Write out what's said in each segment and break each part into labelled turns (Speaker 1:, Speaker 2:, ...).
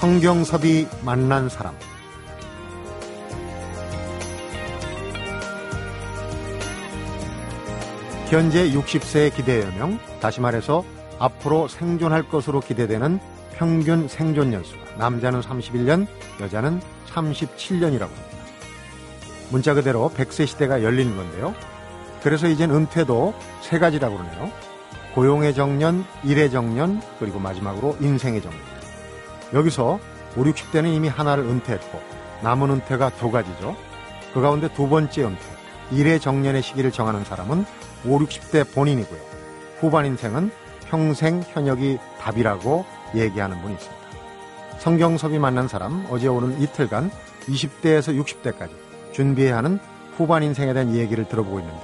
Speaker 1: 성경섭이 만난 사람 현재 60세의 기대여명 다시 말해서 앞으로 생존할 것으로 기대되는 평균 생존 연수가 남자는 31년 여자는 37년이라고 합니다. 문자 그대로 100세 시대가 열리는 건데요. 그래서 이젠 은퇴도 세 가지라고 그러네요. 고용의 정년, 일의 정년, 그리고 마지막으로 인생의 정년. 여기서 5, 60대는 이미 하나를 은퇴했고 남은 은퇴가 두 가지죠. 그 가운데 두 번째 은퇴, 일의 정년의 시기를 정하는 사람은 5, 60대 본인이고요. 후반 인생은 평생 현역이 답이라고 얘기하는 분이 있습니다. 성경섭이 만난 사람 어제 오는 이틀간 20대에서 60대까지 준비해야 하는 후반 인생에 대한 얘기를 들어보고 있는데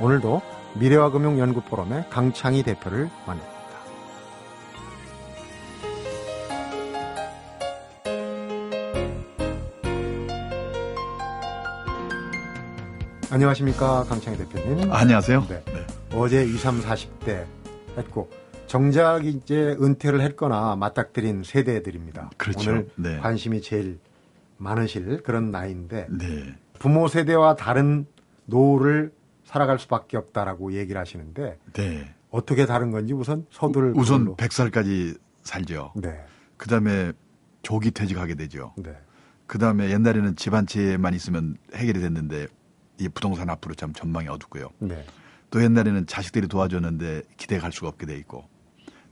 Speaker 1: 오늘도 미래와 금융 연구 포럼의 강창희 대표를 만납니다. 안녕하십니까 강창희 대표님.
Speaker 2: 안녕하세요.
Speaker 1: 네. 네. 어제 20, 30, 40대 했고 정작 이제 은퇴를 했거나 맞닥뜨린 세대들입니다.
Speaker 2: 그렇죠.
Speaker 1: 오늘
Speaker 2: 네.
Speaker 1: 관심이 제일 많으실 그런 나이인데
Speaker 2: 네.
Speaker 1: 부모 세대와 다른 노후를 살아갈 수밖에 없다라고 얘기를 하시는데
Speaker 2: 네.
Speaker 1: 어떻게 다른 건지 우선 서두를
Speaker 2: 우선 100살까지 살죠.
Speaker 1: 네.
Speaker 2: 그다음에 조기 퇴직하게 되죠.
Speaker 1: 네.
Speaker 2: 그다음에 옛날에는 집 한 채만 있으면 해결이 됐는데 이 부동산 앞으로 참 전망이 어둡고요.
Speaker 1: 네.
Speaker 2: 또 옛날에는 자식들이 도와줬는데 기대갈 수가 없게 돼 있고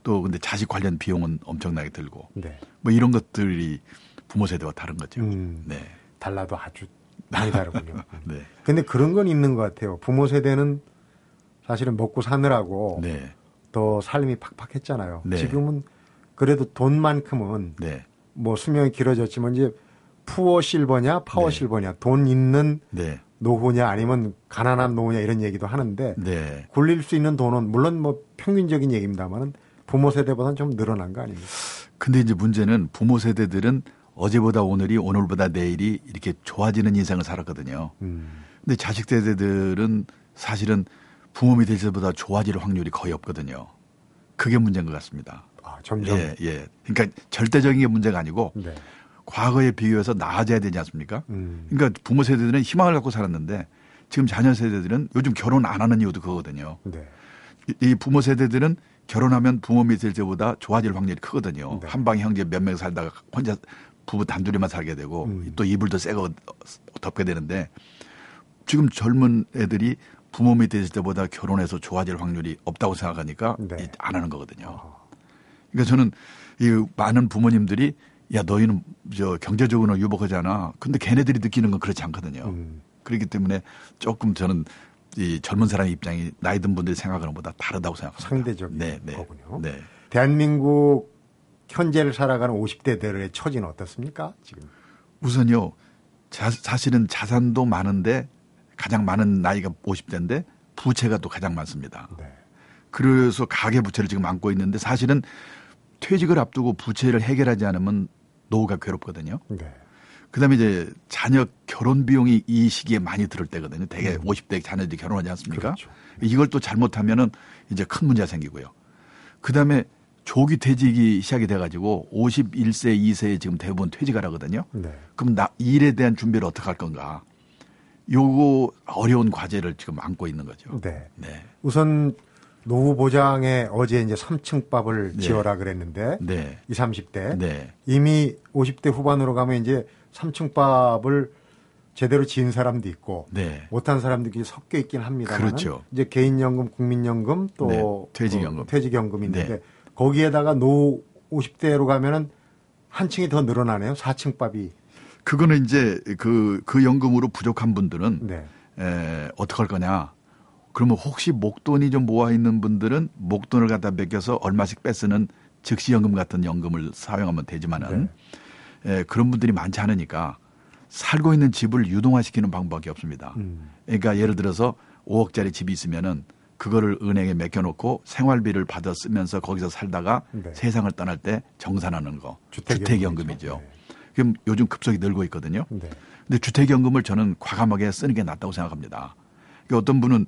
Speaker 2: 또 근데 자식 관련 비용은 엄청나게 들고
Speaker 1: 네.
Speaker 2: 뭐 이런 것들이 부모 세대와 다른 거죠.
Speaker 1: 음.
Speaker 2: 네.
Speaker 1: 달라도 아주 많이 다르군요.
Speaker 2: 네.
Speaker 1: 근데 그런 건 있는 것 같아요. 부모 세대는 사실은 먹고 사느라고
Speaker 2: 네.
Speaker 1: 더 삶이 팍팍했잖아요.
Speaker 2: 네.
Speaker 1: 지금은 그래도 돈만큼은
Speaker 2: 네.
Speaker 1: 뭐 수명이 길어졌지만 이제 푸어 실버냐 파워
Speaker 2: 네.
Speaker 1: 실버냐 돈 있는
Speaker 2: 네.
Speaker 1: 노후냐 아니면 가난한 노후냐 이런 얘기도 하는데
Speaker 2: 네.
Speaker 1: 굴릴 수 있는 돈은 물론 뭐 평균적인 얘기입니다만은 부모 세대보다는 좀 늘어난 거 아닙니까?
Speaker 2: 근데 이제 문제는 부모 세대들은 어제보다 오늘이 오늘보다 내일이 이렇게 좋아지는 인생을 살았거든요.
Speaker 1: 음.
Speaker 2: 근데 자식 세대들은 사실은 부모 밑에 때보다 좋아질 확률이 거의 없거든요. 그게 문제인 것 같습니다.
Speaker 1: 아, 점점
Speaker 2: 예, 예. 그러니까 절대적인 게 문제가 아니고
Speaker 1: 네.
Speaker 2: 과거에 비교해서 나아져야 되지 않습니까?
Speaker 1: 음.
Speaker 2: 그러니까 부모 세대들은 희망을 갖고 살았는데 지금 자녀 세대들은 요즘 결혼 안 하는 이유도 그거거든요.
Speaker 1: 네.
Speaker 2: 이- 이 부모 세대들은 결혼하면 부모 밑일 때보다 좋아질 확률이 크거든요.
Speaker 1: 네.
Speaker 2: 한방 형제 몇 명 살다가 혼자 부부 단둘이만 살게 되고
Speaker 1: 음.
Speaker 2: 또 이불도 새거 덮게 되는데 지금 젊은 애들이 부모 밑에 있을 때보다 결혼해서 좋아질 확률이 없다고 생각하니까
Speaker 1: 네.
Speaker 2: 이- 안 하는 거거든요.
Speaker 1: 어.
Speaker 2: 그러니까 저는 이 많은 부모님들이 야 너희는 저 경제적으로 유복하잖아. 근데 걔네들이 느끼는 건 그렇지 않거든요.
Speaker 1: 음.
Speaker 2: 그렇기 때문에 조금 저는 이 젊은 사람의 입장이 나이 든 분들이 생각하는 것보다 다르다고 생각합니다.
Speaker 1: 상대적인
Speaker 2: 네, 네,
Speaker 1: 거군요.
Speaker 2: 네.
Speaker 1: 대한민국 현재를 살아가는 50대들의 처지는 어떻습니까? 지금.
Speaker 2: 우선요. 자, 사실은 자산도 많은데 가장 많은 나이가 50대인데 부채가 또 가장 많습니다.
Speaker 1: 네.
Speaker 2: 그래서 가계 부채를 지금 안고 있는데 사실은 퇴직을 앞두고 부채를 해결하지 않으면 노후가 괴롭거든요.
Speaker 1: 네.
Speaker 2: 그다음에 이제 자녀 결혼 비용이 이 시기에 많이 들을 때거든요. 대개 50대 자녀들이 결혼하지 않습니까?
Speaker 1: 음. 그렇죠.
Speaker 2: 이걸 또 잘못하면은 이제 큰 문제가 생기고요. 그다음에 조기 퇴직이 시작이 돼가지고 51세, 2세에 지금 대부분 퇴직하라거든요.
Speaker 1: 네.
Speaker 2: 그럼 나 일에 대한 준비를 어떻게 할 건가? 요거 어려운 과제를 지금 안고 있는 거죠.
Speaker 1: 네.
Speaker 2: 네.
Speaker 1: 우선 노후 보장에 어제 이제 3층 밥을
Speaker 2: 네.
Speaker 1: 지어라 그랬는데
Speaker 2: 네.
Speaker 1: 20, 30대
Speaker 2: 네.
Speaker 1: 이미 50대 후반으로 가면 이제 3층 밥을 제대로 지은 사람도 있고
Speaker 2: 네.
Speaker 1: 못한 사람들이 섞여 있긴 합니다만
Speaker 2: 그렇죠.
Speaker 1: 이제 개인연금, 국민연금 또
Speaker 2: 네, 퇴직연금.
Speaker 1: 어, 퇴직연금이 있는데
Speaker 2: 네.
Speaker 1: 거기에다가 노후 50대로 가면은 한 층이 더 늘어나네요. 4층 밥이.
Speaker 2: 그거는 이제 그, 그 연금으로 부족한 분들은
Speaker 1: 네.
Speaker 2: 에, 어떡할 거냐. 그러면 혹시 목돈이 좀 모아 있는 분들은 목돈을 갖다 맡겨서 얼마씩 뺏으는 즉시연금 같은 연금을 사용하면 되지만은 에, 그런 분들이 많지 않으니까 살고 있는 집을 유동화시키는 방법이 없습니다.
Speaker 1: 음.
Speaker 2: 그러니까 예를 들어서 5억짜리 집이 있으면은 그거를 은행에 맡겨놓고 생활비를 받아 쓰면서 거기서 살다가
Speaker 1: 네.
Speaker 2: 세상을 떠날 때 정산하는 거
Speaker 1: 주택연금이죠.
Speaker 2: 주택연금이죠. 그럼 요즘 급속히 늘고 있거든요.
Speaker 1: 네.
Speaker 2: 근데 주택연금을 저는 과감하게 쓰는 게 낫다고 생각합니다. 그러니까 어떤 분은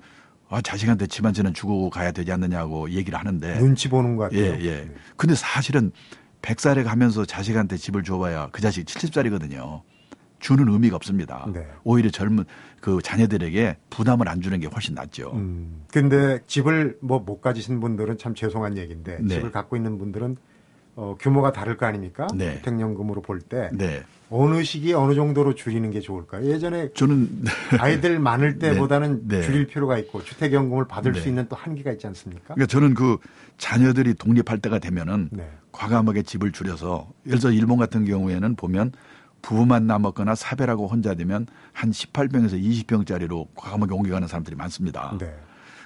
Speaker 2: 아, 자식한테 집한 채는 주고 가야 되지 않느냐고 얘기를 하는데
Speaker 1: 눈치 보는 것 같아요.
Speaker 2: 예, 예. 근데 사실은 100살에 가면서 자식한테 집을 줘봐야 그 자식 70살이거든요. 주는 의미가 없습니다.
Speaker 1: 네.
Speaker 2: 오히려 젊은 그 자녀들에게 부담을 안 주는 게 훨씬 낫죠.
Speaker 1: 음. 근데 집을 뭐 못 가지신 분들은 참 죄송한 얘기인데
Speaker 2: 네.
Speaker 1: 집을 갖고 있는 분들은 어, 규모가 다를 거 아닙니까?
Speaker 2: 네.
Speaker 1: 주택연금으로 볼 때
Speaker 2: 네.
Speaker 1: 어느 시기에 어느 정도로 줄이는 게 좋을까요? 예전에
Speaker 2: 저는
Speaker 1: 아이들 많을
Speaker 2: 네.
Speaker 1: 때보다는
Speaker 2: 네.
Speaker 1: 줄일 필요가 있고 주택 연금을 받을
Speaker 2: 네.
Speaker 1: 수 있는 또 한계가 있지 않습니까?
Speaker 2: 그러니까 저는 그 자녀들이 독립할 때가 되면은
Speaker 1: 네.
Speaker 2: 과감하게 집을 줄여서 예를 들어 일본 같은 경우에는 보면 부부만 남았거나 사별하고 혼자 되면 한 18평에서 20평짜리로 과감하게 옮겨가는 사람들이 많습니다.
Speaker 1: 네.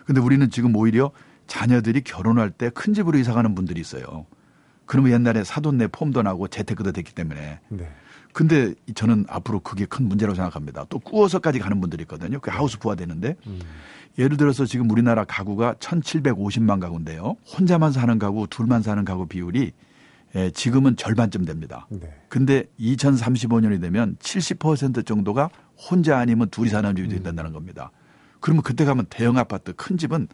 Speaker 2: 근데 우리는 지금 오히려 자녀들이 결혼할 때 큰 집으로 이사 가는 분들이 있어요. 그러면 옛날에 사돈 내 폼도 나고 재테크도 됐기 때문에.
Speaker 1: 네.
Speaker 2: 근데 저는 앞으로 그게 큰 문제라고 생각합니다. 또 꾸어서까지 가는 분들이 있거든요. 그 하우스 부화 되는데.
Speaker 1: 음.
Speaker 2: 예를 들어서 지금 우리나라 가구가 1750만 가구인데요. 혼자만 사는 가구, 둘만 사는 가구 비율이 예, 지금은 절반쯤 됩니다.
Speaker 1: 네.
Speaker 2: 근데 2035년이 되면 70% 정도가 혼자 아니면 둘이 사는 집이 된다는 겁니다. 그러면 그때 가면 대형 아파트 큰 집은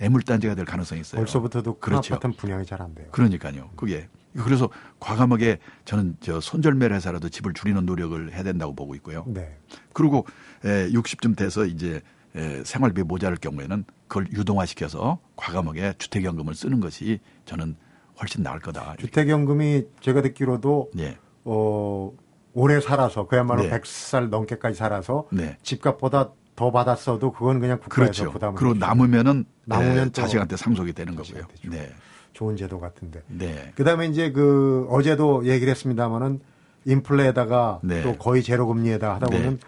Speaker 2: 애물단지가 될 가능성이 있어요.
Speaker 1: 벌써부터도 큰
Speaker 2: 그렇죠.
Speaker 1: 아파트는 분양이 잘 안 돼요.
Speaker 2: 그러니까요. 그게 그래서 과감하게 저는 저 손절매를 해서라도 집을 줄이는 노력을 해야 된다고 보고 있고요.
Speaker 1: 네.
Speaker 2: 그리고 에, 60쯤 돼서 이제 에, 생활비 모자랄 경우에는 그걸 유동화시켜서 과감하게 주택연금을 쓰는 것이 저는 훨씬 나을 거다.
Speaker 1: 주택연금이 제가 듣기로도
Speaker 2: 예.
Speaker 1: 어, 오래 살아서 그야말로
Speaker 2: 네.
Speaker 1: 100살 넘게까지 살아서
Speaker 2: 네.
Speaker 1: 집값보다 더 받았어도 그건 그냥 국가에서
Speaker 2: 그렇죠.
Speaker 1: 부담을
Speaker 2: 그리고. 남으면은
Speaker 1: 남으면
Speaker 2: 에,
Speaker 1: 또
Speaker 2: 자식한테 상속이 되는 거고요. 네.
Speaker 1: 좋은 제도 같은데.
Speaker 2: 네.
Speaker 1: 그다음에 이제 그 어제도 얘기를 했습니다마는 인플레에다가
Speaker 2: 네.
Speaker 1: 또 거의 제로 금리에다 하다
Speaker 2: 네.
Speaker 1: 보면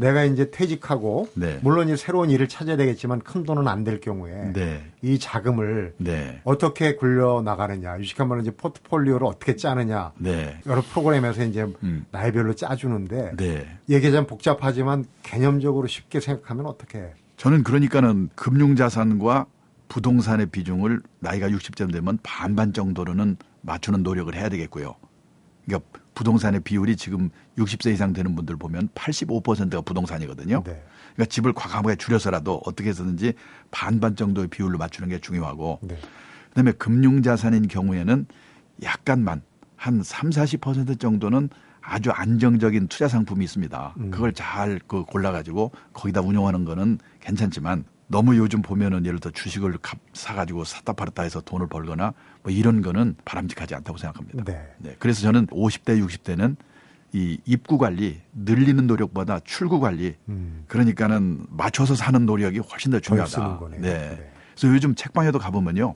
Speaker 1: 내가 이제 퇴직하고
Speaker 2: 네.
Speaker 1: 물론 이제 새로운 일을 찾아야 되겠지만 큰 돈은 안 될 경우에
Speaker 2: 네.
Speaker 1: 이 자금을
Speaker 2: 네.
Speaker 1: 어떻게 굴려 나가느냐 유식한 말로 이제 포트폴리오를 어떻게 짜느냐
Speaker 2: 네.
Speaker 1: 여러 프로그램에서 이제
Speaker 2: 음.
Speaker 1: 나이별로 짜주는데
Speaker 2: 네.
Speaker 1: 얘기하자면 복잡하지만 개념적으로 쉽게 생각하면 어떻게 해?
Speaker 2: 저는 그러니까는 금융자산과 부동산의 비중을 나이가 60점 되면 반반 정도로는 맞추는 노력을 해야 되겠고요. 그러니까 부동산의 비율이 지금 60세 이상 되는 분들 보면 85%가 부동산이거든요.
Speaker 1: 네.
Speaker 2: 그러니까 집을 과감하게 줄여서라도 어떻게 해서든지 반반 정도의 비율로 맞추는 게 중요하고
Speaker 1: 네.
Speaker 2: 그다음에 금융 자산인 경우에는 약간만 한 3, 40% 정도는 아주 안정적인 투자 상품이 있습니다.
Speaker 1: 음.
Speaker 2: 그걸 잘 그 골라 가지고 거기다 운용하는 거는 괜찮지만 너무 요즘 보면은 예를 들어 주식을 값 사가지고 샀다 팔았다 해서 돈을 벌거나 뭐 이런 거는 바람직하지 않다고 생각합니다.
Speaker 1: 네.
Speaker 2: 네. 그래서 저는 50대, 60대는 이 입구 관리, 늘리는 노력보다 출구 관리,
Speaker 1: 음.
Speaker 2: 그러니까는 맞춰서 사는 노력이 훨씬
Speaker 1: 더덜
Speaker 2: 중요하다.
Speaker 1: 네.
Speaker 2: 네. 그래서 요즘 책방에도 가보면요.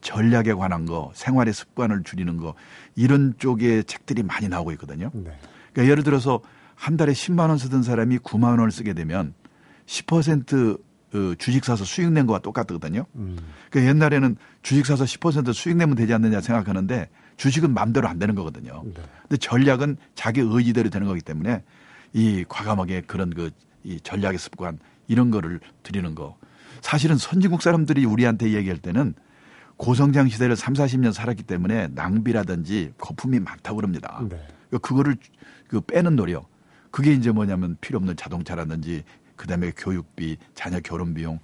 Speaker 2: 전략에 관한 거, 생활의 습관을 줄이는 거, 이런 쪽의 책들이 많이 나오고 있거든요.
Speaker 1: 네.
Speaker 2: 그러니까 예를 들어서 한 달에 10만 원 쓰던 사람이 9만 원을 쓰게 되면 10% 어, 주식 사서 수익 낸 거와 똑같거든요.
Speaker 1: 음.
Speaker 2: 그러니까 옛날에는 주식 사서 10% 수익 내면 되지 않느냐 생각하는데 주식은 마음대로 안 되는 거거든요.
Speaker 1: 네.
Speaker 2: 근데 전략은 자기 의지대로 되는 거기 때문에 이 과감하게 그런 그 이 전략의 습관 이런 거를 드리는 거. 사실은 선진국 사람들이 우리한테 얘기할 때는 고성장 시대를 3, 40년 살았기 때문에 낭비라든지 거품이 많다고 그럽니다.
Speaker 1: 네.
Speaker 2: 그러니까 그거를 그 빼는 노력. 그게 이제 뭐냐면 필요 없는 자동차라든지 그다음에 교육비, 자녀 결혼 비용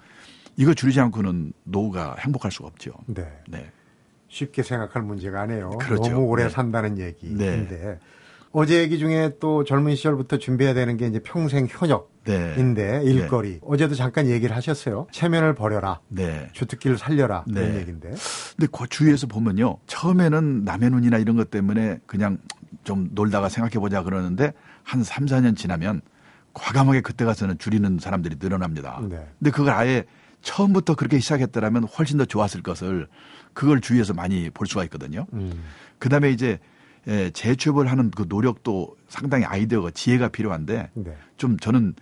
Speaker 2: 이거 줄이지 않고는 노후가 행복할 수가 없죠.
Speaker 1: 네.
Speaker 2: 네.
Speaker 1: 쉽게 생각할 문제가 아니에요.
Speaker 2: 그렇죠.
Speaker 1: 너무 오래
Speaker 2: 네.
Speaker 1: 산다는 얘기인데
Speaker 2: 네.
Speaker 1: 어제 얘기 중에 또 젊은 시절부터 준비해야 되는 게 이제 평생 현역인데
Speaker 2: 네.
Speaker 1: 일거리 어제도 잠깐 얘기를 하셨어요. 체면을 버려라.
Speaker 2: 네.
Speaker 1: 주특기를 살려라 이런
Speaker 2: 네.
Speaker 1: 얘기인데
Speaker 2: 근데 그 주위에서 보면요. 처음에는 남의 눈이나 이런 것 때문에 그냥 좀 놀다가 생각해 보자 그러는데 한 3, 4년 지나면 과감하게 그때 가서는 줄이는 사람들이 늘어납니다.
Speaker 1: 네.
Speaker 2: 근데 그걸 아예 처음부터 그렇게 시작했더라면 훨씬 더 좋았을 것을 그걸 주위에서 많이 볼 수가 있거든요.
Speaker 1: 음.
Speaker 2: 그 다음에 이제 예, 재취업을 하는 그 노력도 상당히 아이디어가 지혜가 필요한데
Speaker 1: 네.
Speaker 2: 좀 저는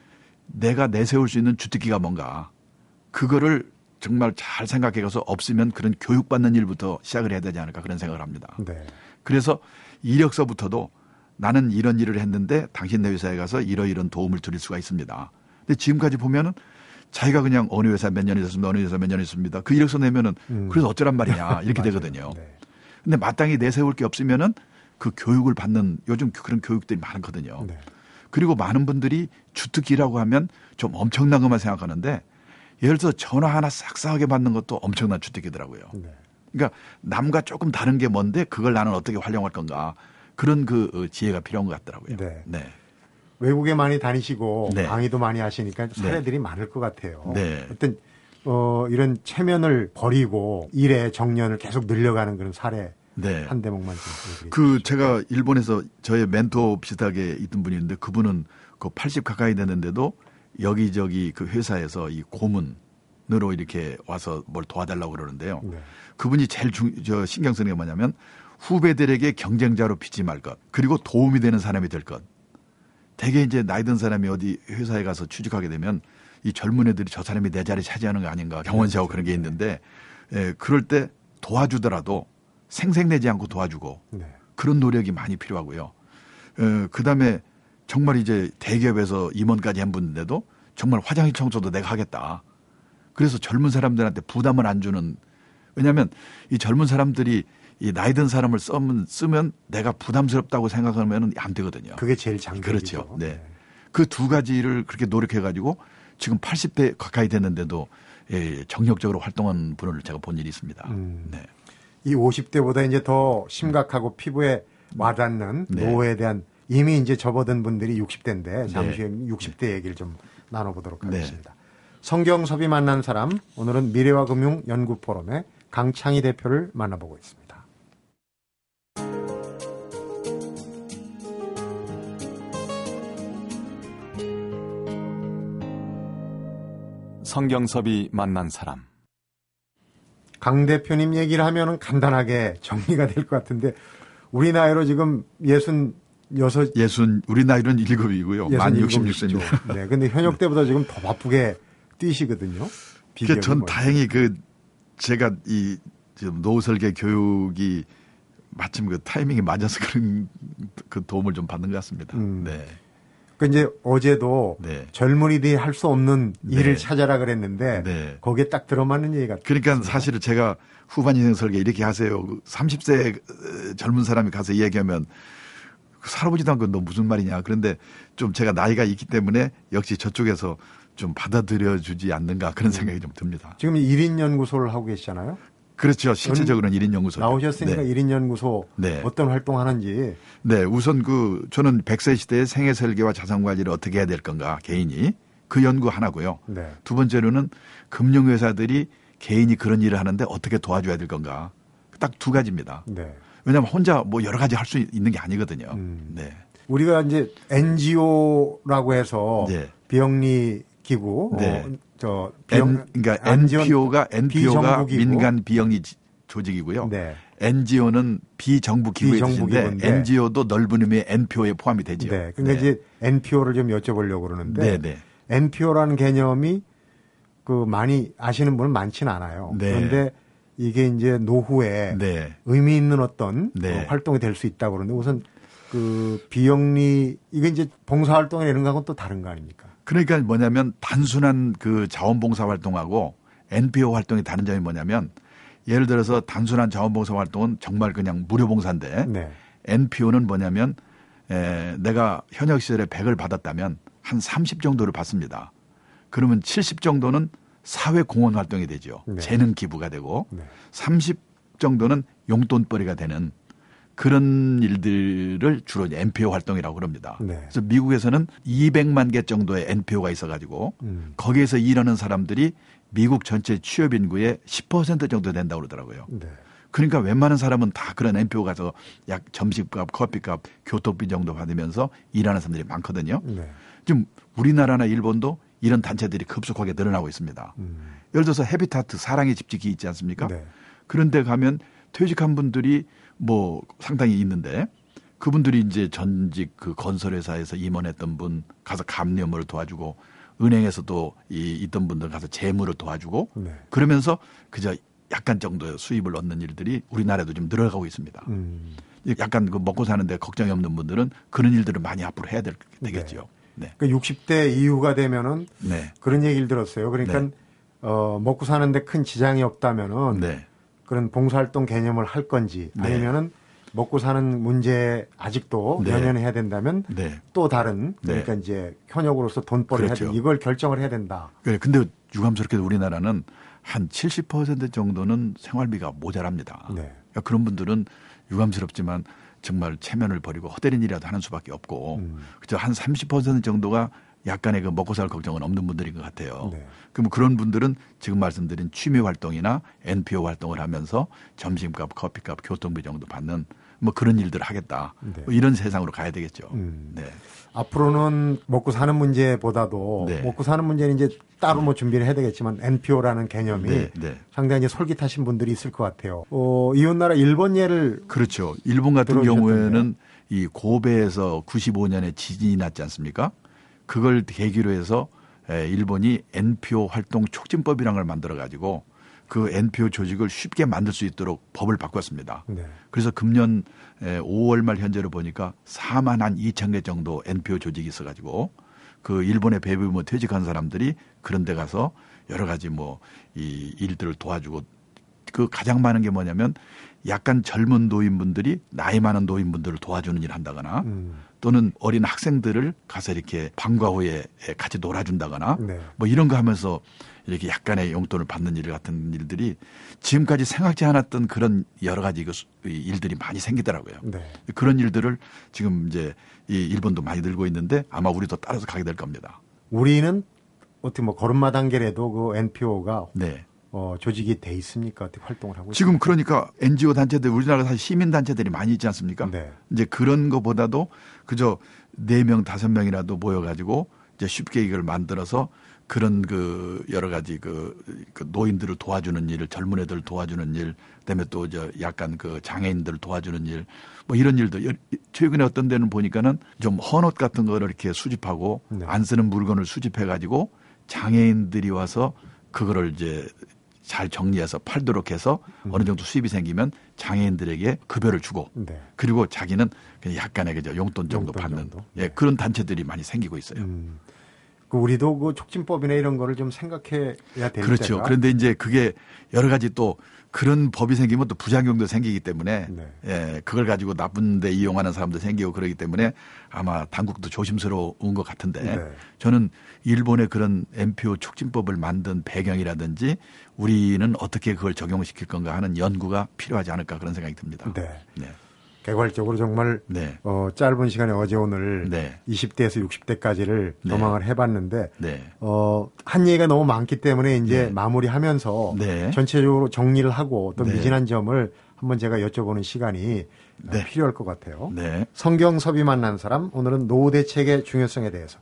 Speaker 2: 내가 내세울 수 있는 주특기가 뭔가 그거를 정말 잘 생각해 가서 없으면 그런 교육받는 일부터 시작을 해야 되지 않을까 그런 생각을 합니다.
Speaker 1: 네.
Speaker 2: 그래서 이력서부터도 나는 이런 일을 했는데 당신 네 회사에 가서 이러이런 도움을 드릴 수가 있습니다. 근데 지금까지 보면은 자기가 그냥 어느 회사 몇 년 있었습니다. 어느 회사 몇 년 있습니다. 그 이력서 내면은
Speaker 1: 음.
Speaker 2: 그래서 어쩌란 말이냐 이렇게. 되거든요.
Speaker 1: 네.
Speaker 2: 근데 마땅히 내세울 게 없으면은 그 교육을 받는 요즘 그런 교육들이 많거든요.
Speaker 1: 네.
Speaker 2: 그리고 많은 분들이 주특기라고 하면 좀 엄청난 것만 생각하는데 예를 들어 전화 하나 싹싹하게 받는 것도 엄청난 주특기더라고요.
Speaker 1: 네.
Speaker 2: 그러니까 남과 조금 다른 게 뭔데 그걸 나는 어떻게 활용할 건가 그런 그 어, 지혜가 필요한 것 같더라고요.
Speaker 1: 네.
Speaker 2: 네.
Speaker 1: 외국에 많이 다니시고
Speaker 2: 네.
Speaker 1: 강의도 많이 하시니까 사례들이 많을 것 같아요.
Speaker 2: 네.
Speaker 1: 어떤 어, 이런 체면을 버리고 일의 정년을 계속 늘려가는 그런 사례
Speaker 2: 네.
Speaker 1: 한 대목만 좀
Speaker 2: 그 제가 일본에서 저의 멘토 비슷하게 있던 분이 있는데 그분은 그 80 가까이 됐는데도 여기저기 그 회사에서 이 고문으로 이렇게 와서 뭘 도와달라고 그러는데요.
Speaker 1: 네.
Speaker 2: 그분이 제일 중, 저 신경 쓰는 게 뭐냐면 후배들에게 경쟁자로 비지 말 것, 그리고 도움이 되는 사람이 될 것. 대개 이제 나이 든 사람이 어디 회사에 가서 취직하게 되면 이 젊은 애들이 저 사람이 내 자리 차지하는 거 아닌가 경원시하고 그런 게 있는데 예, 그럴 때 도와주더라도 생색내지 않고 도와주고
Speaker 1: 네.
Speaker 2: 그런 노력이 많이 필요하고요. 어, 그 다음에 정말 이제 대기업에서 임원까지 한 분인데도 정말 화장실 청소도 내가 하겠다. 그래서 젊은 사람들한테 부담을 안 주는 왜냐하면 이 젊은 사람들이 이 나이 든 사람을 쓰면, 쓰면 내가 부담스럽다고 생각하면 안 되거든요.
Speaker 1: 그게 제일 장벽이죠.
Speaker 2: 그렇죠. 네. 그 두 가지를 그렇게 노력해 가지고 지금 80대 가까이 됐는데도 예, 정력적으로 활동한 분을 제가 본 일이 있습니다.
Speaker 1: 음.
Speaker 2: 네.
Speaker 1: 이 50대보다 이제 더 심각하고 피부에 와닿는
Speaker 2: 네.
Speaker 1: 노후에 대한 이미 이제 접어든 분들이 60대인데 잠시
Speaker 2: 네.
Speaker 1: 후에 60대 얘기를 좀 나눠보도록
Speaker 2: 네.
Speaker 1: 하겠습니다. 성경섭이 만난 사람 오늘은 미래와 금융 연구 포럼의 강창희 대표를 만나보고 있습니다.
Speaker 3: 성경섭이 만난 사람.
Speaker 1: 강 대표님 얘기를 하면은 간단하게 정리가 될 것 같은데 우리 나이로 지금 예순 여섯
Speaker 2: 예순 우리 나이로는 일곱이고요. 만 66세입니다.
Speaker 1: 네, 근데 현역 때보다 지금 더 바쁘게 뛰시거든요.
Speaker 2: 전? 다행히 그 제가 이 지금 노후 설계 교육이 마침 그 타이밍이 맞아서 그런 그 도움을 좀 받는 것 같습니다.
Speaker 1: 음.
Speaker 2: 네.
Speaker 1: 그 이제 어제도
Speaker 2: 네.
Speaker 1: 젊은이들이 할 수 없는
Speaker 2: 네.
Speaker 1: 일을 찾아라 그랬는데
Speaker 2: 네.
Speaker 1: 거기에 딱 들어맞는 얘기 같아요.
Speaker 2: 그러니까 사실은 제가 후반 인생 설계 이렇게 하세요. 30세 젊은 사람이 가서 얘기하면 살아보지도 않고 너 무슨 말이냐. 그런데 좀 제가 나이가 있기 때문에 역시 저쪽에서 좀 받아들여 주지 않는가 그런 생각이 좀 듭니다.
Speaker 1: 지금 1인 연구소를 하고 계시잖아요.
Speaker 2: 그렇죠. 실제적으로는 1인 연구소.
Speaker 1: 나오셨으니까
Speaker 2: 네.
Speaker 1: 1인 연구소
Speaker 2: 네.
Speaker 1: 어떤 활동하는지
Speaker 2: 네, 우선 그 저는 100세 시대의 생애 설계와 자산 관리를 어떻게 해야 될 건가 개인이 그 연구 하나고요.
Speaker 1: 네.
Speaker 2: 두 번째로는 금융회사들이 개인이 그런 일을 하는데 어떻게 도와줘야 될 건가. 딱 두 가지입니다.
Speaker 1: 네.
Speaker 2: 왜냐하면 혼자 뭐 여러 가지 할 수 있는 게 아니거든요.
Speaker 1: 음.
Speaker 2: 네.
Speaker 1: 우리가 이제 NGO라고 해서
Speaker 2: 네.
Speaker 1: 비영리 기구
Speaker 2: 네.
Speaker 1: 어, 저
Speaker 2: N, 그러니까
Speaker 1: 안전-
Speaker 2: NPO가 NPO가
Speaker 1: 비정부기구.
Speaker 2: 민간 비영리 지- 조직이고요.
Speaker 1: 네.
Speaker 2: NGO는 비정부 기구의 뜻인데. NGO도 넓은 의미의 NPO에 포함이 되죠.
Speaker 1: 네. 근데 이제 NPO를 좀 여쭤보려고 그러는데
Speaker 2: 네, 네.
Speaker 1: NPO라는 개념이 그 많이 아시는 분은 많지는 않아요.
Speaker 2: 네.
Speaker 1: 그런데 이게 이제 노후에
Speaker 2: 네.
Speaker 1: 의미 있는 어떤
Speaker 2: 네.
Speaker 1: 어, 활동이 될 수 있다고 그러는데 우선 그 비영리 이게 이제 봉사 활동이나 이런 거하고는 또 다른 거 아닙니까?
Speaker 2: 그러니까 뭐냐면 단순한 그 자원봉사 활동하고 NPO 활동이 다른 점이 뭐냐면 예를 들어서 단순한 자원봉사 활동은 정말 그냥 무료봉사인데
Speaker 1: 네.
Speaker 2: NPO는 뭐냐면 에, 내가 현역 시절에 100을 받았다면 한 30 정도를 받습니다. 그러면 70 정도는 사회 공헌 활동이 되죠.
Speaker 1: 네.
Speaker 2: 재능 기부가 되고
Speaker 1: 네.
Speaker 2: 30 정도는 용돈벌이가 되는 그런 일들을 주로 NPO 활동이라고 그럽니다.
Speaker 1: 네.
Speaker 2: 그래서 미국에서는 200만 개 정도의 NPO가 있어가지고
Speaker 1: 음.
Speaker 2: 거기에서 일하는 사람들이 미국 전체 취업 인구의 10% 정도 된다고 그러더라고요.
Speaker 1: 네.
Speaker 2: 그러니까 웬만한 사람은 다 그런 NPO 가서 약 점심값, 커피값, 교통비 정도 받으면서 일하는 사람들이 많거든요.
Speaker 1: 네.
Speaker 2: 지금 우리나라나 일본도 이런 단체들이 급속하게 늘어나고 있습니다.
Speaker 1: 음.
Speaker 2: 예를 들어서 헤비타트 사랑의 집지기 있지 않습니까?
Speaker 1: 네.
Speaker 2: 그런데 가면 퇴직한 분들이 뭐 상당히 있는데 그분들이 이제 전직 그 건설회사에서 임원했던 분 가서 감염을 도와주고 은행에서도 이 있던 분들 가서 재무를 도와주고
Speaker 1: 네.
Speaker 2: 그러면서 그저 약간 정도의 수입을 얻는 일들이 우리나라에도 좀 늘어가고 있습니다.
Speaker 1: 음.
Speaker 2: 약간 그 먹고 사는데 걱정이 없는 분들은 그런 일들을 많이 앞으로 해야 될, 되겠죠. 네.
Speaker 1: 그 60대 이후가 되면은
Speaker 2: 네.
Speaker 1: 그런 얘기를 들었어요. 그러니까
Speaker 2: 네.
Speaker 1: 어, 먹고 사는데 큰 지장이 없다면은
Speaker 2: 네.
Speaker 1: 그런 봉사활동 개념을 할 건지
Speaker 2: 네.
Speaker 1: 아니면은 먹고 사는 문제 아직도
Speaker 2: 네.
Speaker 1: 연연해야 된다면
Speaker 2: 네.
Speaker 1: 또 다른
Speaker 2: 네.
Speaker 1: 그러니까 이제 현역으로서 돈벌이 해야
Speaker 2: 그렇죠.
Speaker 1: 돼 이걸 결정을 해야 된다.
Speaker 2: 그래. 근데 유감스럽게도 우리나라는 한 70% 정도는 생활비가 모자랍니다.
Speaker 1: 네.
Speaker 2: 그러니까 그런 분들은 유감스럽지만 정말 체면을 버리고 헛되는 일이라도 하는 수밖에 없고
Speaker 1: 음.
Speaker 2: 그저 한30% 정도가 약간의 그 먹고 살 걱정은 없는 분들인 것 같아요.
Speaker 1: 네.
Speaker 2: 그럼 그런 분들은 지금 말씀드린 취미 활동이나 NPO 활동을 하면서 점심값, 커피값, 교통비 정도 받는 뭐 그런 일들을 하겠다.
Speaker 1: 네.
Speaker 2: 뭐 이런 세상으로 가야 되겠죠.
Speaker 1: 음.
Speaker 2: 네.
Speaker 1: 앞으로는 먹고 사는 문제보다도
Speaker 2: 네.
Speaker 1: 먹고 사는 문제는 이제 따로 뭐 준비를 해야 되겠지만 NPO라는 개념이
Speaker 2: 네, 네.
Speaker 1: 상당히 이제 솔깃하신 분들이 있을 것 같아요. 어, 이웃나라 일본 예를
Speaker 2: 그렇죠. 일본 같은. 경우에는 이 고베에서 95년에 지진이 났지 않습니까? 그걸 계기로 해서 에, 일본이 NPO 활동 촉진법이라는 걸 만들어 가지고 그 NPO 조직을 쉽게 만들 수 있도록 법을 바꿨습니다.
Speaker 1: 네.
Speaker 2: 그래서 금년 에, 5월 말 현재로 보니까 4만 한 2천 개 정도 NPO 조직이 있어 가지고 그 일본에 배부모 퇴직한 사람들이 그런 데 가서 여러 가지 뭐 이 일들을 도와주고 그 가장 많은 게 뭐냐면 약간 젊은 노인분들이 나이 많은 노인분들을 도와주는 일을 한다거나
Speaker 1: 음.
Speaker 2: 또는 어린 학생들을 가서 이렇게 방과 후에 같이 놀아준다거나
Speaker 1: 네.
Speaker 2: 뭐 이런 거 하면서 이렇게 약간의 용돈을 받는 일 같은 일들이 지금까지 생각지 않았던 그런 여러 가지 그 일들이 많이 생기더라고요.
Speaker 1: 네.
Speaker 2: 그런 일들을 지금 이제 이 일본도 많이 들고 있는데 아마 우리도 따라서 가게 될 겁니다.
Speaker 1: 우리는 어떻게 뭐 걸음마 단계라도 그 NPO가
Speaker 2: 네.
Speaker 1: 어, 조직이 돼 있습니까? 어떻게 활동을 하고
Speaker 2: 지금 그러니까 NGO 단체들 우리나라 사실 시민 단체들이 많이 있지 않습니까?
Speaker 1: 네.
Speaker 2: 이제 그런 거보다도 그저 네 명 다섯 명이라도 모여 가지고 이제 쉽게 이걸 만들어서 그런 그 여러 가지 그, 그 노인들을 도와주는 일, 젊은 애들 도와주는 일, 그다음에 또 저 약간 그 장애인들을 도와주는 일, 뭐 이런 일도 여- 최근에 어떤 데는 보니까는 좀 헌옷 같은 거를 이렇게 수집하고
Speaker 1: 네.
Speaker 2: 안 쓰는 물건을 수집해 가지고 장애인들이 와서 그거를 이제 잘 정리해서 팔도록 해서 어느 정도 수입이 생기면 장애인들에게 급여를 주고
Speaker 1: 네.
Speaker 2: 그리고 자기는 그냥 약간의 그저 용돈 정도
Speaker 1: 용돈
Speaker 2: 받는
Speaker 1: 정도?
Speaker 2: 예,
Speaker 1: 네.
Speaker 2: 그런 단체들이 많이 생기고 있어요.
Speaker 1: 음. 그 우리도 그 촉진법이나 이런 거를 좀 생각해야 될
Speaker 2: 그렇죠.
Speaker 1: 때가
Speaker 2: 그런데 이제 그게 여러 가지 또 그런 법이 생기면 또 부작용도 생기기 때문에
Speaker 1: 네.
Speaker 2: 예, 그걸 가지고 나쁜 데 이용하는 사람도 생기고 그러기 때문에 아마 당국도 조심스러운 것 같은데
Speaker 1: 네.
Speaker 2: 저는 일본의 그런 NPO 촉진법을 만든 배경이라든지 우리는 어떻게 그걸 적용시킬 건가 하는 연구가 필요하지 않을까 그런 생각이 듭니다.
Speaker 1: 네.
Speaker 2: 네.
Speaker 1: 개괄적으로 정말
Speaker 2: 네.
Speaker 1: 어, 짧은 시간에 어제 오늘
Speaker 2: 네.
Speaker 1: 20대에서 60대까지를
Speaker 2: 네.
Speaker 1: 도망을 해봤는데
Speaker 2: 네.
Speaker 1: 어, 한 얘기가 너무 많기 때문에 이제
Speaker 2: 네.
Speaker 1: 마무리하면서
Speaker 2: 네.
Speaker 1: 전체적으로 정리를 하고 또
Speaker 2: 네.
Speaker 1: 미진한 점을 한번 제가 여쭤보는 시간이 어,
Speaker 2: 네.
Speaker 1: 필요할 것 같아요.
Speaker 2: 네.
Speaker 1: 성경섭이 만난 사람 오늘은 노후 대책의 중요성에 대해서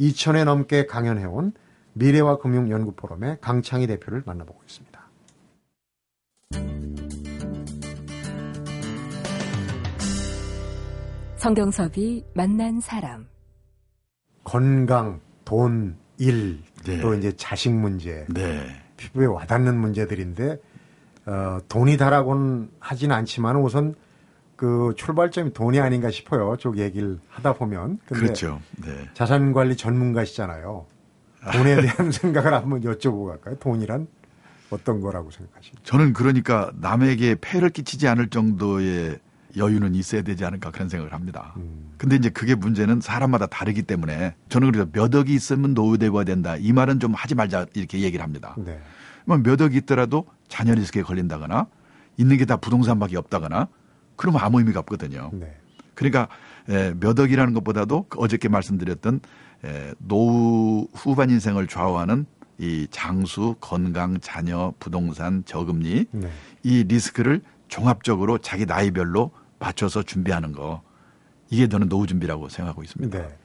Speaker 1: 2천회 넘게 강연해온 미래와 금융 연구 포럼의 강창희 대표를 만나보고 있습니다.
Speaker 3: 성경섭이 만난 사람.
Speaker 1: 건강, 돈, 일,
Speaker 2: 네.
Speaker 1: 또 이제 자식 문제,
Speaker 2: 네.
Speaker 1: 피부에 와닿는 문제들인데 어, 돈이 다라고는 하진 않지만 우선 그 출발점이 돈이 아닌가 싶어요. 쪽 얘기를 하다 보면. 근데
Speaker 2: 그렇죠. 네.
Speaker 1: 자산 관리 전문가시잖아요. 돈에 대한 생각을 한번 여쭤보고 갈까요? 돈이란 어떤 거라고 생각하십니까?
Speaker 2: 저는 그러니까 남에게 폐를 끼치지 않을 정도의 여유는 있어야 되지 않을까 그런 생각을 합니다.
Speaker 1: 음.
Speaker 2: 근데 이제 그게 문제는 사람마다 다르기 때문에 저는 그래서 몇 억이 있으면 노후대가 된다. 이 말은 좀 하지 말자 이렇게 얘기를 합니다.
Speaker 1: 네.
Speaker 2: 뭐몇 억이 있더라도 자녀 리스크에 걸린다거나 있는 게 다 부동산밖에 없다거나 그러면 아무 의미가 없거든요.
Speaker 1: 네.
Speaker 2: 그러니까 에, 몇 억이라는 것보다도 그 어저께 말씀드렸던 에, 노후 후반 인생을 좌우하는 이 장수, 건강, 자녀, 부동산, 저금리
Speaker 1: 네.
Speaker 2: 이 리스크를 종합적으로 자기 나이별로 맞춰서 준비하는 거 이게 저는 노후 준비라고 생각하고 있습니다.
Speaker 1: 네.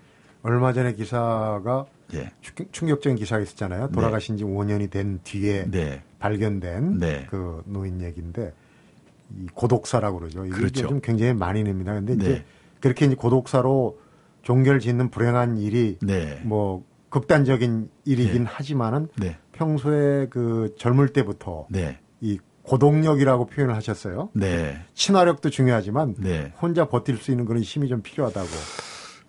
Speaker 1: 얼마 전에 기사가
Speaker 2: 예.
Speaker 1: 충- 충격적인 기사가 있었잖아요. 돌아가신 지 5년이 된 뒤에
Speaker 2: 네.
Speaker 1: 발견된
Speaker 2: 네.
Speaker 1: 그 노인 얘기인데 이 고독사라고 그러죠. 이게
Speaker 2: 그렇죠.
Speaker 1: 요즘 굉장히 많이 냅니다. 근데 이제
Speaker 2: 네.
Speaker 1: 그렇게 이제 고독사로 종결 짓는 불행한 일이
Speaker 2: 네.
Speaker 1: 뭐 극단적인 일이긴
Speaker 2: 네.
Speaker 1: 하지만은
Speaker 2: 네.
Speaker 1: 평소에 그 젊을 때부터
Speaker 2: 네.
Speaker 1: 이 고독력이라고 표현을 하셨어요.
Speaker 2: 네.
Speaker 1: 친화력도 중요하지만
Speaker 2: 네.
Speaker 1: 혼자 버틸 수 있는 그런 힘이 좀 필요하다고.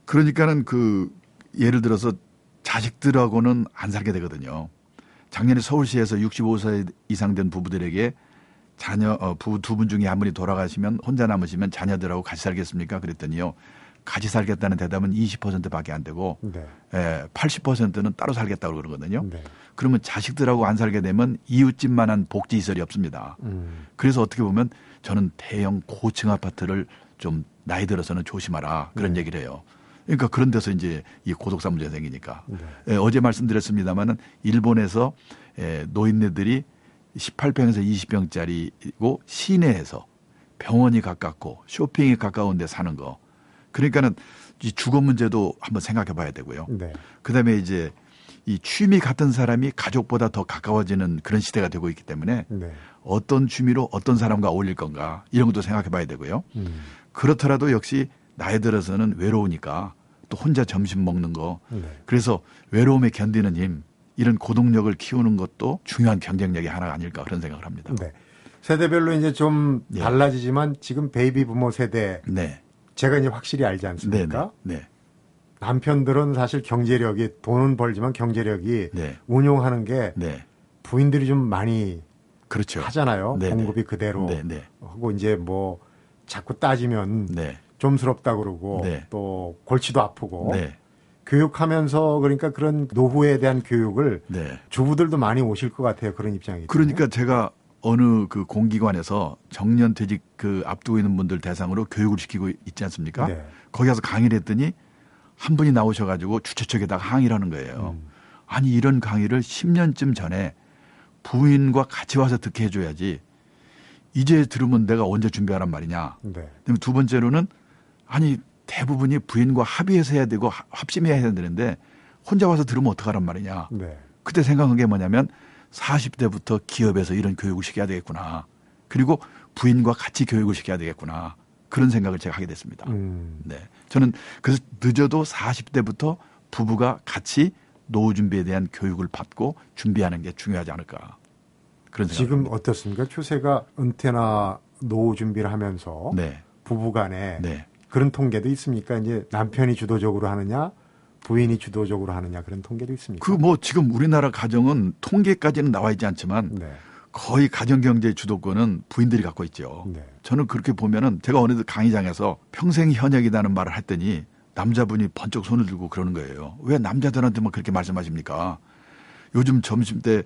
Speaker 2: 그러니까는 그 예를 들어서 자식들하고는 안 살게 되거든요. 작년에 서울시에서 65세 이상 된 부부들에게 자녀 어, 부부 두 분 중에 한 분이 돌아가시면 혼자 남으시면 자녀들하고 같이 살겠습니까? 그랬더니요. 같이 살겠다는 대답은 20%밖에 안 되고
Speaker 1: 네.
Speaker 2: 예, 80%는 따로 살겠다고 그러거든요.
Speaker 1: 네.
Speaker 2: 그러면 자식들하고 안 살게 되면 이웃집만한 복지 시설이 없습니다.
Speaker 1: 음.
Speaker 2: 그래서 어떻게 보면 저는 대형 고층 아파트를 좀 나이 들어서는 조심하라 그런
Speaker 1: 네.
Speaker 2: 얘기를 해요. 그러니까 그런 데서 이제 이 고독사 문제가 생기니까
Speaker 1: 네.
Speaker 2: 예, 어제 말씀드렸습니다마는 일본에서 예, 노인네들이 18평에서 20평짜리고 시내에서 병원이 가깝고 쇼핑이 가까운 데 사는 거. 그러니까는 이 주거 문제도 한번 생각해 봐야 되고요.
Speaker 1: 네.
Speaker 2: 그다음에 이제 이 취미 같은 사람이 가족보다 더 가까워지는 그런 시대가 되고 있기 때문에
Speaker 1: 네.
Speaker 2: 어떤 취미로 어떤 사람과 어울릴 건가 이런 것도 생각해 봐야 되고요.
Speaker 1: 음.
Speaker 2: 그렇더라도 역시 나이 들어서는 외로우니까 또 혼자 점심 먹는 거
Speaker 1: 네.
Speaker 2: 그래서 외로움에 견디는 힘 이런 고동력을 키우는 것도 중요한 경쟁력의 하나가 아닐까 그런 생각을 합니다.
Speaker 1: 네. 세대별로 이제 좀
Speaker 2: 예.
Speaker 1: 달라지지만 지금 베이비 부모 세대
Speaker 2: 네.
Speaker 1: 제가 이제 확실히 알지
Speaker 2: 네.
Speaker 1: 않습니까?
Speaker 2: 네. 네.
Speaker 1: 남편들은 사실 경제력이 돈은 벌지만 경제력이
Speaker 2: 네.
Speaker 1: 운용하는 게
Speaker 2: 네.
Speaker 1: 부인들이 좀 많이
Speaker 2: 그렇죠.
Speaker 1: 하잖아요.
Speaker 2: 네,
Speaker 1: 공급이
Speaker 2: 네.
Speaker 1: 그대로
Speaker 2: 네, 네.
Speaker 1: 하고 이제 뭐 자꾸 따지면
Speaker 2: 네.
Speaker 1: 좀스럽다 그러고
Speaker 2: 네.
Speaker 1: 또 골치도 아프고
Speaker 2: 네.
Speaker 1: 교육하면서 그러니까 그런 노후에 대한 교육을
Speaker 2: 네.
Speaker 1: 주부들도 많이 오실 것 같아요. 그런 입장이.
Speaker 2: 그러니까 제가 어느 그 공기관에서 정년 퇴직 그 앞두고 있는 분들 대상으로 교육을 시키고 있지 않습니까?
Speaker 1: 네.
Speaker 2: 거기 가서 강의를 했더니 한 분이 나오셔가지고 주최 측에다가 항의를 하는 거예요.
Speaker 1: 음.
Speaker 2: 아니 이런 강의를 10년쯤 전에 부인과 같이 와서 듣게 해줘야지 이제 들으면 내가 언제 준비하란 말이냐.
Speaker 1: 네.
Speaker 2: 그다음에 두 번째로는 아니 대부분이 부인과 합의해서 해야 되고 하- 합심해야 되는데 혼자 와서 들으면 어떡하란 말이냐.
Speaker 1: 네.
Speaker 2: 그때 생각한 게 뭐냐면 40대부터 기업에서 이런 교육을 시켜야 되겠구나. 그리고 부인과 같이 교육을 시켜야 되겠구나. 그런 생각을 제가 하게 됐습니다.
Speaker 1: 음.
Speaker 2: 네. 저는 그래서 늦어도 40대부터 부부가 같이 노후 준비에 대한 교육을 받고 준비하는 게 중요하지 않을까. 그런 생각.
Speaker 1: 지금 어떻습니까? 추세가 은퇴나 노후 준비를 하면서
Speaker 2: 네.
Speaker 1: 부부 간에
Speaker 2: 네.
Speaker 1: 그런 통계도 있습니까? 이제 남편이 주도적으로 하느냐, 부인이 주도적으로 하느냐 그런 통계도 있습니까?
Speaker 2: 그뭐 지금 우리나라 가정은 통계까지는 나와 있지 않지만
Speaker 1: 네.
Speaker 2: 거의 가정 경제 주도권은 부인들이 갖고 있죠.
Speaker 1: 네.
Speaker 2: 저는 그렇게 보면은 제가 어느 강의장에서 평생 현역이라는 말을 했더니 남자분이 번쩍 손을 들고 그러는 거예요. 왜 남자들한테만 그렇게 말씀하십니까? 요즘 점심 때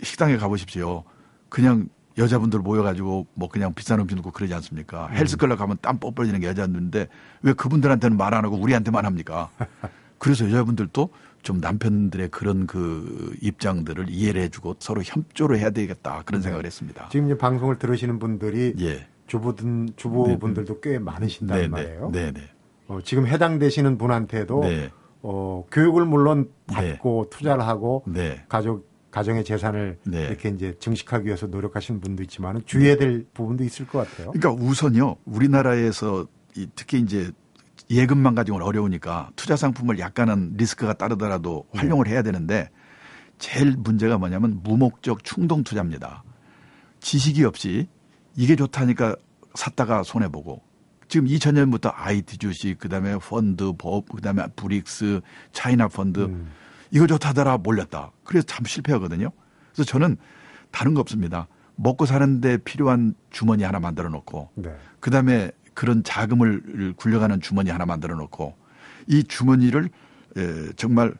Speaker 2: 식당에 가보십시오. 그냥 여자분들 모여가지고 뭐 그냥 비싼 음식 먹고 그러지 않습니까? 헬스클럽 가면 땀 뻘뻘 지는 게 여자분인데 왜 그분들한테는 말 안 하고 우리한테만 합니까? 그래서 여자분들도 좀 남편들의 그런 그 입장들을 이해를 해주고 서로 협조를 해야 되겠다 그런 생각을 했습니다.
Speaker 1: 지금 이제 방송을 들으시는 분들이
Speaker 2: 예.
Speaker 1: 주부든 주부분들도 꽤 많으신단 말이에요.
Speaker 2: 네, 네.
Speaker 1: 어, 지금 해당되시는 분한테도
Speaker 2: 네.
Speaker 1: 어, 교육을 물론
Speaker 2: 네.
Speaker 1: 받고 투자를 하고
Speaker 2: 네.
Speaker 1: 가족 가정의 재산을
Speaker 2: 네.
Speaker 1: 이렇게 이제 증식하기 위해서 노력하시는 분도 있지만 주의해야 될 부분도 있을 것 같아요.
Speaker 2: 그러니까 우선요 우리나라에서 이 특히 이제 예금만 가지고는 어려우니까 투자 상품을 약간은 리스크가 따르더라도 활용을 해야 되는데 제일 문제가 뭐냐면 무목적 충동 투자입니다. 지식이 없이 이게 좋다니까 샀다가 손해 보고 지금 2000년부터 IT 주식 그다음에 펀드 법 그다음에 브릭스 차이나 펀드
Speaker 1: 음.
Speaker 2: 이거 좋다더라 몰렸다. 그래서 참 실패하거든요. 그래서 저는 다른 거 없습니다. 먹고 사는데 필요한 주머니 하나 만들어 놓고
Speaker 1: 네.
Speaker 2: 그다음에 그런 자금을 굴려가는 주머니 하나 만들어 놓고 이 주머니를 에, 정말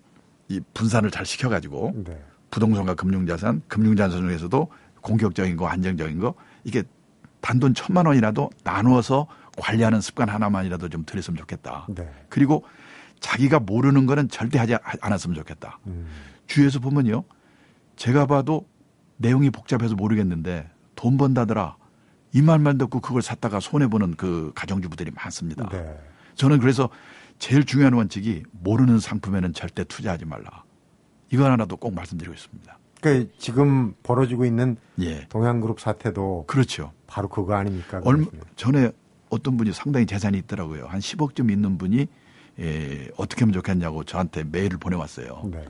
Speaker 2: 이 분산을 잘 시켜 가지고
Speaker 1: 네.
Speaker 2: 부동산과 금융자산, 금융자산 중에서도 공격적인 거, 안정적인 거 이게 단돈 천만 원이라도 나누어서 관리하는 습관 하나만이라도 좀 들였으면 좋겠다.
Speaker 1: 네.
Speaker 2: 그리고 자기가 모르는 거는 절대 하지 않았으면 좋겠다.
Speaker 1: 음.
Speaker 2: 주위에서 보면요. 제가 봐도 내용이 복잡해서 모르겠는데 돈 번다더라. 이 말만 듣고 그걸 샀다가 손해보는 그 가정주부들이 많습니다.
Speaker 1: 네.
Speaker 2: 저는 그래서 제일 중요한 원칙이 모르는 상품에는 절대 투자하지 말라. 이거 하나도 꼭 말씀드리고 있습니다.
Speaker 1: 그러니까 지금 벌어지고 있는
Speaker 2: 예.
Speaker 1: 동양그룹 사태도
Speaker 2: 그렇죠.
Speaker 1: 바로 그거 아닙니까?
Speaker 2: 얼마. 전에 어떤 분이 상당히 재산이 있더라고요. 한 10억쯤 있는 분이 예, 어떻게 하면 좋겠냐고 저한테 메일을 보내왔어요.
Speaker 1: 네.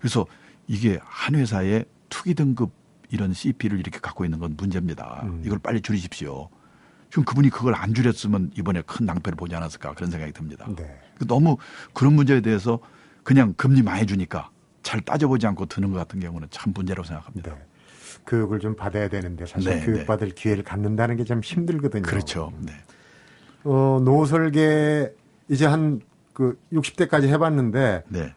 Speaker 2: 그래서 이게 한 회사에 투기 등급 이런 CP를 이렇게 갖고 있는 건 문제입니다.
Speaker 1: 음.
Speaker 2: 이걸 빨리 줄이십시오. 지금 그분이 그걸 안 줄였으면 이번에 큰 낭패를 보지 않았을까 그런 생각이 듭니다.
Speaker 1: 네.
Speaker 2: 너무 그런 문제에 대해서 그냥 금리 많이 주니까 잘 따져보지 않고 드는 것 같은 경우는 참 문제라고 생각합니다.
Speaker 1: 네. 교육을 좀 받아야 되는데 사실
Speaker 2: 네,
Speaker 1: 교육받을 기회를 갖는다는 게 참 힘들거든요.
Speaker 2: 그렇죠. 네.
Speaker 1: 어, 노후 설계에 이제 한 그 60대까지 해봤는데
Speaker 2: 네.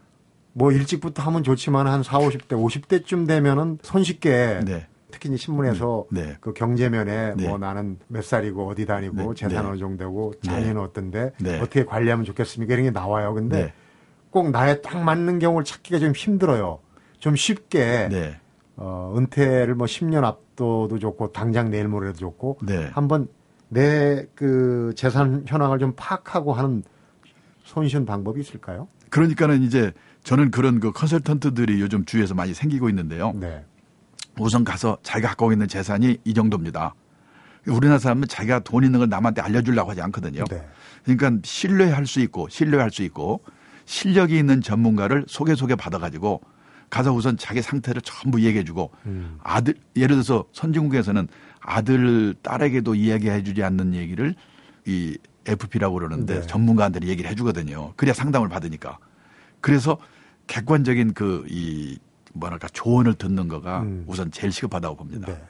Speaker 1: 뭐 일찍부터 하면 좋지만 한 4, 50대, 50대쯤 되면은 손쉽게
Speaker 2: 네.
Speaker 1: 특히 이제 신문에서
Speaker 2: 네.
Speaker 1: 그 경제면에
Speaker 2: 네.
Speaker 1: 뭐 나는 몇 살이고 어디 다니고
Speaker 2: 네.
Speaker 1: 재산
Speaker 2: 네.
Speaker 1: 어느 정도 되고 자녀는 어떤데
Speaker 2: 네.
Speaker 1: 어떻게 관리하면 좋겠습니까 이런 게 나와요. 근데
Speaker 2: 네.
Speaker 1: 꼭 나에 딱 맞는 경우를 찾기가 좀 힘들어요. 좀 쉽게
Speaker 2: 네.
Speaker 1: 어, 은퇴를 뭐 10년 앞도도 좋고 당장 내일 모레도 좋고
Speaker 2: 네.
Speaker 1: 한번 내 그 재산 현황을 좀 파악하고 하는 손쉬운 방법이 있을까요?
Speaker 2: 그러니까는 이제 저는 그런 그 컨설턴트들이 요즘 주위에서 많이 생기고 있는데요.
Speaker 1: 네.
Speaker 2: 우선 가서 자기가 갖고 있는 재산이 이 정도입니다. 우리나라 사람은 자기가 돈 있는 걸 남한테 알려주려고 하지 않거든요.
Speaker 1: 네.
Speaker 2: 그러니까 신뢰할 수 있고 신뢰할 수 있고 실력이 있는 전문가를 소개 소개 받아가지고 가서 우선 자기 상태를 전부 얘기해주고
Speaker 1: 음.
Speaker 2: 아들 예를 들어서 선진국에서는 아들 딸에게도 이야기해주지 않는 얘기를 이 FP라고 그러는데
Speaker 1: 네.
Speaker 2: 전문가한테 얘기를 해주거든요. 그래야 상담을 받으니까. 그래서 객관적인 그 이 뭐랄까 조언을 듣는 거가
Speaker 1: 음.
Speaker 2: 우선 제일 시급하다고 봅니다.
Speaker 1: 네.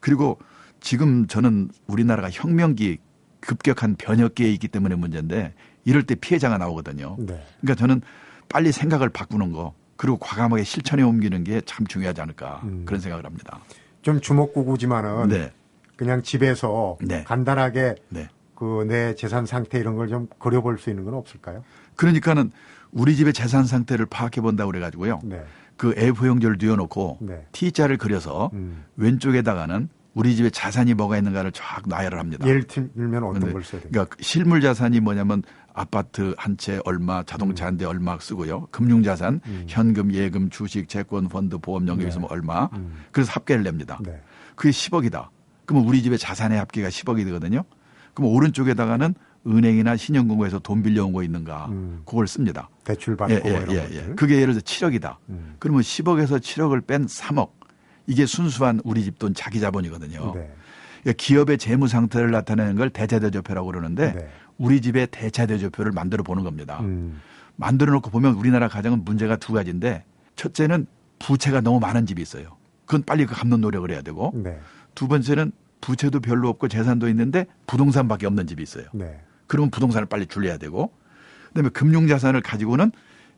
Speaker 2: 그리고 지금 저는 우리나라가 혁명기 급격한 변혁기에 있기 때문에 문제인데 이럴 때 피해자가 나오거든요.
Speaker 1: 네.
Speaker 2: 그러니까 저는 빨리 생각을 바꾸는 거 그리고 과감하게 실천에 옮기는 게 참 중요하지 않을까
Speaker 1: 음.
Speaker 2: 그런 생각을 합니다.
Speaker 1: 좀 주먹구구지만은
Speaker 2: 네,
Speaker 1: 그냥 집에서
Speaker 2: 네.
Speaker 1: 간단하게
Speaker 2: 네.
Speaker 1: 그내 재산 상태 이런 걸 좀 그려볼 수 있는 건 없을까요?
Speaker 2: 그러니까는 우리 집의 재산 상태를 파악해 본다고 그래가지고요.
Speaker 1: 네.
Speaker 2: 그 A4 용지를 뉘어놓고
Speaker 1: 네.
Speaker 2: T자를 그려서
Speaker 1: 음.
Speaker 2: 왼쪽에다가는 우리 집에 자산이 뭐가 있는가를 쫙 나열을 합니다.
Speaker 1: 예를 들면 어떤 걸 써야 됩니까?
Speaker 2: 그러니까 실물 자산이 뭐냐면 아파트 한 채 얼마, 자동차 한대 얼마 쓰고요. 금융 자산,
Speaker 1: 음.
Speaker 2: 현금, 예금, 주식, 채권, 펀드, 보험, 연금
Speaker 1: 네.
Speaker 2: 있으면 얼마.
Speaker 1: 음.
Speaker 2: 그래서 합계를 냅니다.
Speaker 1: 네.
Speaker 2: 그게 10억이다. 그러면 우리 집의 자산의 합계가 10억이 되거든요. 그럼 오른쪽에다가는 은행이나 신용금고에서 돈 빌려온 거 있는가.
Speaker 1: 음.
Speaker 2: 그걸 씁니다.
Speaker 1: 대출 받고
Speaker 2: 예,
Speaker 1: 뭐
Speaker 2: 예,
Speaker 1: 이런
Speaker 2: 예. 예. 그게 예를 들어 7억이다.
Speaker 1: 음.
Speaker 2: 그러면 10억에서 7억을 뺀 3억. 이게 순수한 우리 집 돈 자기 자본이거든요.
Speaker 1: 네.
Speaker 2: 그러니까 기업의 재무 상태를 나타내는 걸 대차 대조표라고 그러는데
Speaker 1: 네.
Speaker 2: 우리 집의 대차 대조표를 만들어 보는 겁니다.
Speaker 1: 음.
Speaker 2: 만들어 놓고 보면 우리나라 가정은 문제가 두 가지인데 첫째는 부채가 너무 많은 집이 있어요. 그건 빨리 그 갚는 노력을 해야 되고
Speaker 1: 네.
Speaker 2: 두 번째는 부채도 별로 없고 재산도 있는데 부동산밖에 없는 집이 있어요.
Speaker 1: 네.
Speaker 2: 그러면 부동산을 빨리 줄여야 되고 그다음에 금융 자산을 가지고는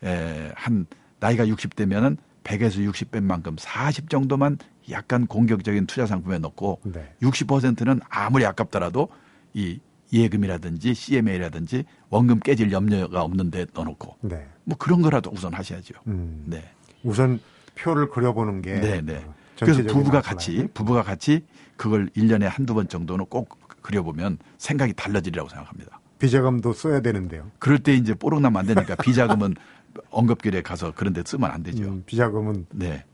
Speaker 2: 에, 한 나이가 60대면은 100에서 60배 만큼 40 정도만 약간 공격적인 투자 상품에 넣고
Speaker 1: 네.
Speaker 2: 60%는 아무리 아깝더라도 이 예금이라든지 CMA라든지 원금 깨질 염려가 없는데 넣어놓고
Speaker 1: 네.
Speaker 2: 뭐 그런 거라도 우선 하셔야죠.
Speaker 1: 음.
Speaker 2: 네,
Speaker 1: 우선 표를 그려보는 게
Speaker 2: 네, 네.
Speaker 1: 어,
Speaker 2: 그래서 부부가. 같이 부부가 같이 그걸 1년에 한두 번 정도는 꼭 그려보면 생각이 달라지리라고 생각합니다.
Speaker 1: 비자금도 써야 되는데요.
Speaker 2: 그럴 때 이제 뽀록 나면 안 되니까 비자금은 언급길에 가서 그런 데 쓰면 안 되죠.
Speaker 1: 음, 비자금은
Speaker 2: 네.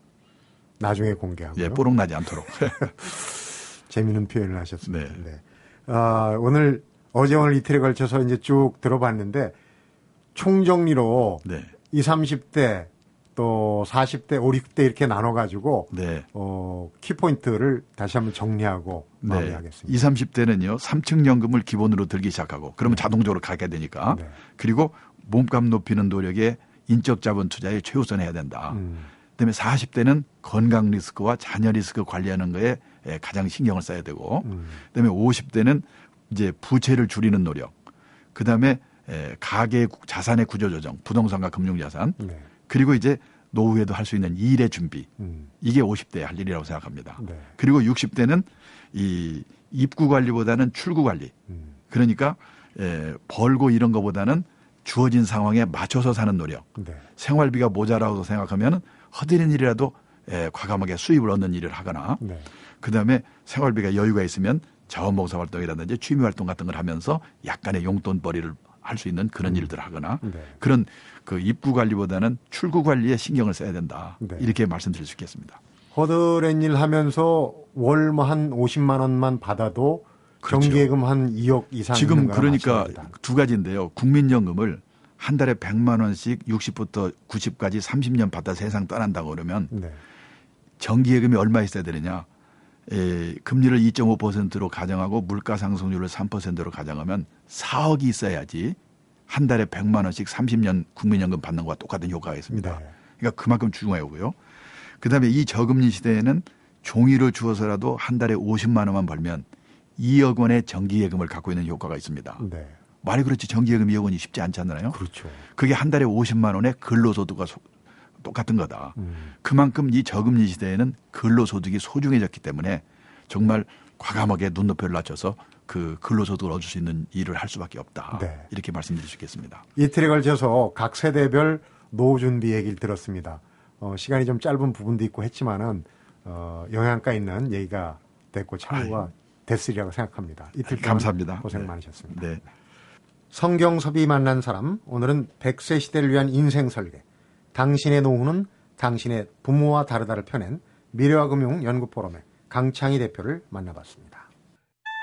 Speaker 1: 나중에 공개하고요.
Speaker 2: 예, 뽀록 나지 않도록.
Speaker 1: 재미있는 표현을 하셨습니다.
Speaker 2: 네.
Speaker 1: 네. 아, 오늘 어제 오늘 이틀에 걸쳐서 이제 쭉 들어봤는데 총정리로
Speaker 2: 네.
Speaker 1: 20, 30대 또 40대, 5, 60대 이렇게 나눠 가지고
Speaker 2: 네.
Speaker 1: 어, 키포인트를 다시 한번 정리하고
Speaker 2: 네.
Speaker 1: 마무리하겠습니다.
Speaker 2: 20, 30대는요, 3층 연금을 기본으로 들기 시작하고, 그러면 자동적으로 가게 되니까.
Speaker 1: 네.
Speaker 2: 그리고 몸값 높이는 노력에 인적 자본 투자에 최우선해야 된다.
Speaker 1: 음,
Speaker 2: 그다음에 40대는 건강 리스크와 자녀 리스크 관리하는 거에 에, 가장 신경을 써야 되고,
Speaker 1: 음,
Speaker 2: 그다음에 50대는 이제 부채를 줄이는 노력, 그다음에 에, 가계 구- 자산의 구조 조정, 부동산과 금융 자산,
Speaker 1: 네.
Speaker 2: 그리고 이제 노후에도 할 수 있는 일의 준비.
Speaker 1: 음,
Speaker 2: 이게 50대 할 일이라고 생각합니다.
Speaker 1: 네.
Speaker 2: 그리고 60대는 이 입구 관리보다는 출구 관리.
Speaker 1: 음,
Speaker 2: 그러니까 에, 벌고 이런 거보다는 주어진 상황에 맞춰서 사는 노력.
Speaker 1: 네.
Speaker 2: 생활비가 모자라고 생각하면 허드렛 일이라도 에, 과감하게 수입을 얻는 일을 하거나
Speaker 1: 네.
Speaker 2: 그다음에 생활비가 여유가 있으면 자원봉사 활동이라든지 취미 활동 같은 걸 하면서 약간의 용돈벌이를 할 수 있는 그런 일들을 하거나
Speaker 1: 네.
Speaker 2: 그런 그 입구 관리보다는 출구 관리에 신경을 써야 된다.
Speaker 1: 네.
Speaker 2: 이렇게 말씀드릴 수 있겠습니다.
Speaker 1: 허드렛 일 하면서 월 뭐 한 50만 원만 받아도
Speaker 2: 그렇죠.
Speaker 1: 정기예금 한 2억 이상
Speaker 2: 지금 그러니까
Speaker 1: 마찬가지다.
Speaker 2: 두 가지인데요. 국민연금을 한 달에 100만 원씩 60부터 90까지 30년 받아 세상 떠난다고 그러면
Speaker 1: 네.
Speaker 2: 정기예금이 얼마 있어야 되느냐? 에, 금리를 2.5%로 가정하고 물가 상승률을 3%로 가정하면 4억이 있어야지 한 달에 100만 원씩 30년 국민연금 받는 것과 똑같은 효과가 있습니다.
Speaker 1: 네.
Speaker 2: 그러니까 그만큼 중요하고요. 그다음에 이 저금리 시대에는 종이를 주어서라도 한 달에 50만 원만 벌면 2억 원의 정기예금을 갖고 있는 효과가 있습니다.
Speaker 1: 네.
Speaker 2: 말이 그렇지 정기예금 이억원이 쉽지 않잖아요.
Speaker 1: 그렇죠.
Speaker 2: 그게 한 달에 50만 원의 근로소득과 소- 똑같은 거다.
Speaker 1: 음.
Speaker 2: 그만큼 이 저금리 시대에는 근로소득이 소중해졌기 때문에 정말 과감하게 눈높이를 낮춰서 그 근로소득을 얻을 수 있는 일을 할 수밖에 없다.
Speaker 1: 네.
Speaker 2: 이렇게 말씀드릴 수 있겠습니다.
Speaker 1: 이틀에 걸쳐서 각 세대별 노후 준비 얘기를 들었습니다. 어, 시간이 좀 짧은 부분도 있고 했지만은 어, 영양가 있는 얘기가 됐고 참고가 됐으리라고 생각합니다. 이틀 동안
Speaker 2: 감사합니다.
Speaker 1: 고생
Speaker 2: 네.
Speaker 1: 많으셨습니다.
Speaker 2: 네.
Speaker 1: 성경섭이 만난 사람 오늘은 100세 시대를 위한 인생 설계 당신의 노후는 당신의 부모와 다르다를 펴낸 미래와 금융 연구 포럼의 강창희 대표를 만나봤습니다.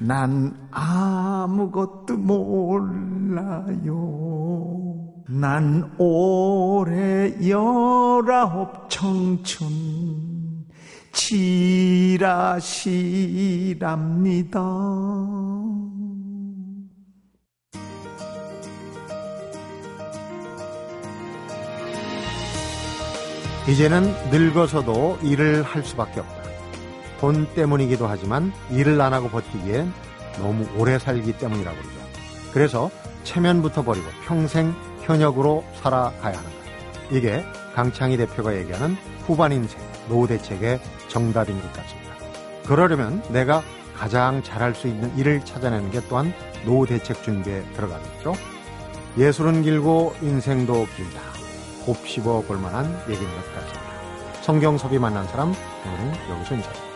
Speaker 4: 난 아무것도 몰라요. 난 올해 열아홉 청춘 지라시랍니다.
Speaker 1: 이제는 늙어서도 일을 할 수밖에 없다. 돈 때문이기도 하지만 일을 안 하고 버티기엔 너무 오래 살기 때문이라고 그러죠. 그래서 체면부터 버리고 평생 현역으로 살아가야 하는 것. 이게 강창희 대표가 얘기하는 후반 인생 노후 대책의 정답인 것 같습니다. 그러려면 내가 가장 잘할 수 있는 일을 찾아내는 게 또한 노후 대책 준비에 들어가겠죠. 예술은 길고 인생도 길다. 곱씹어 볼 만한 얘기인 것 같습니다. 성경섭이 만난 사람 오늘은 여기서 인사드립니다.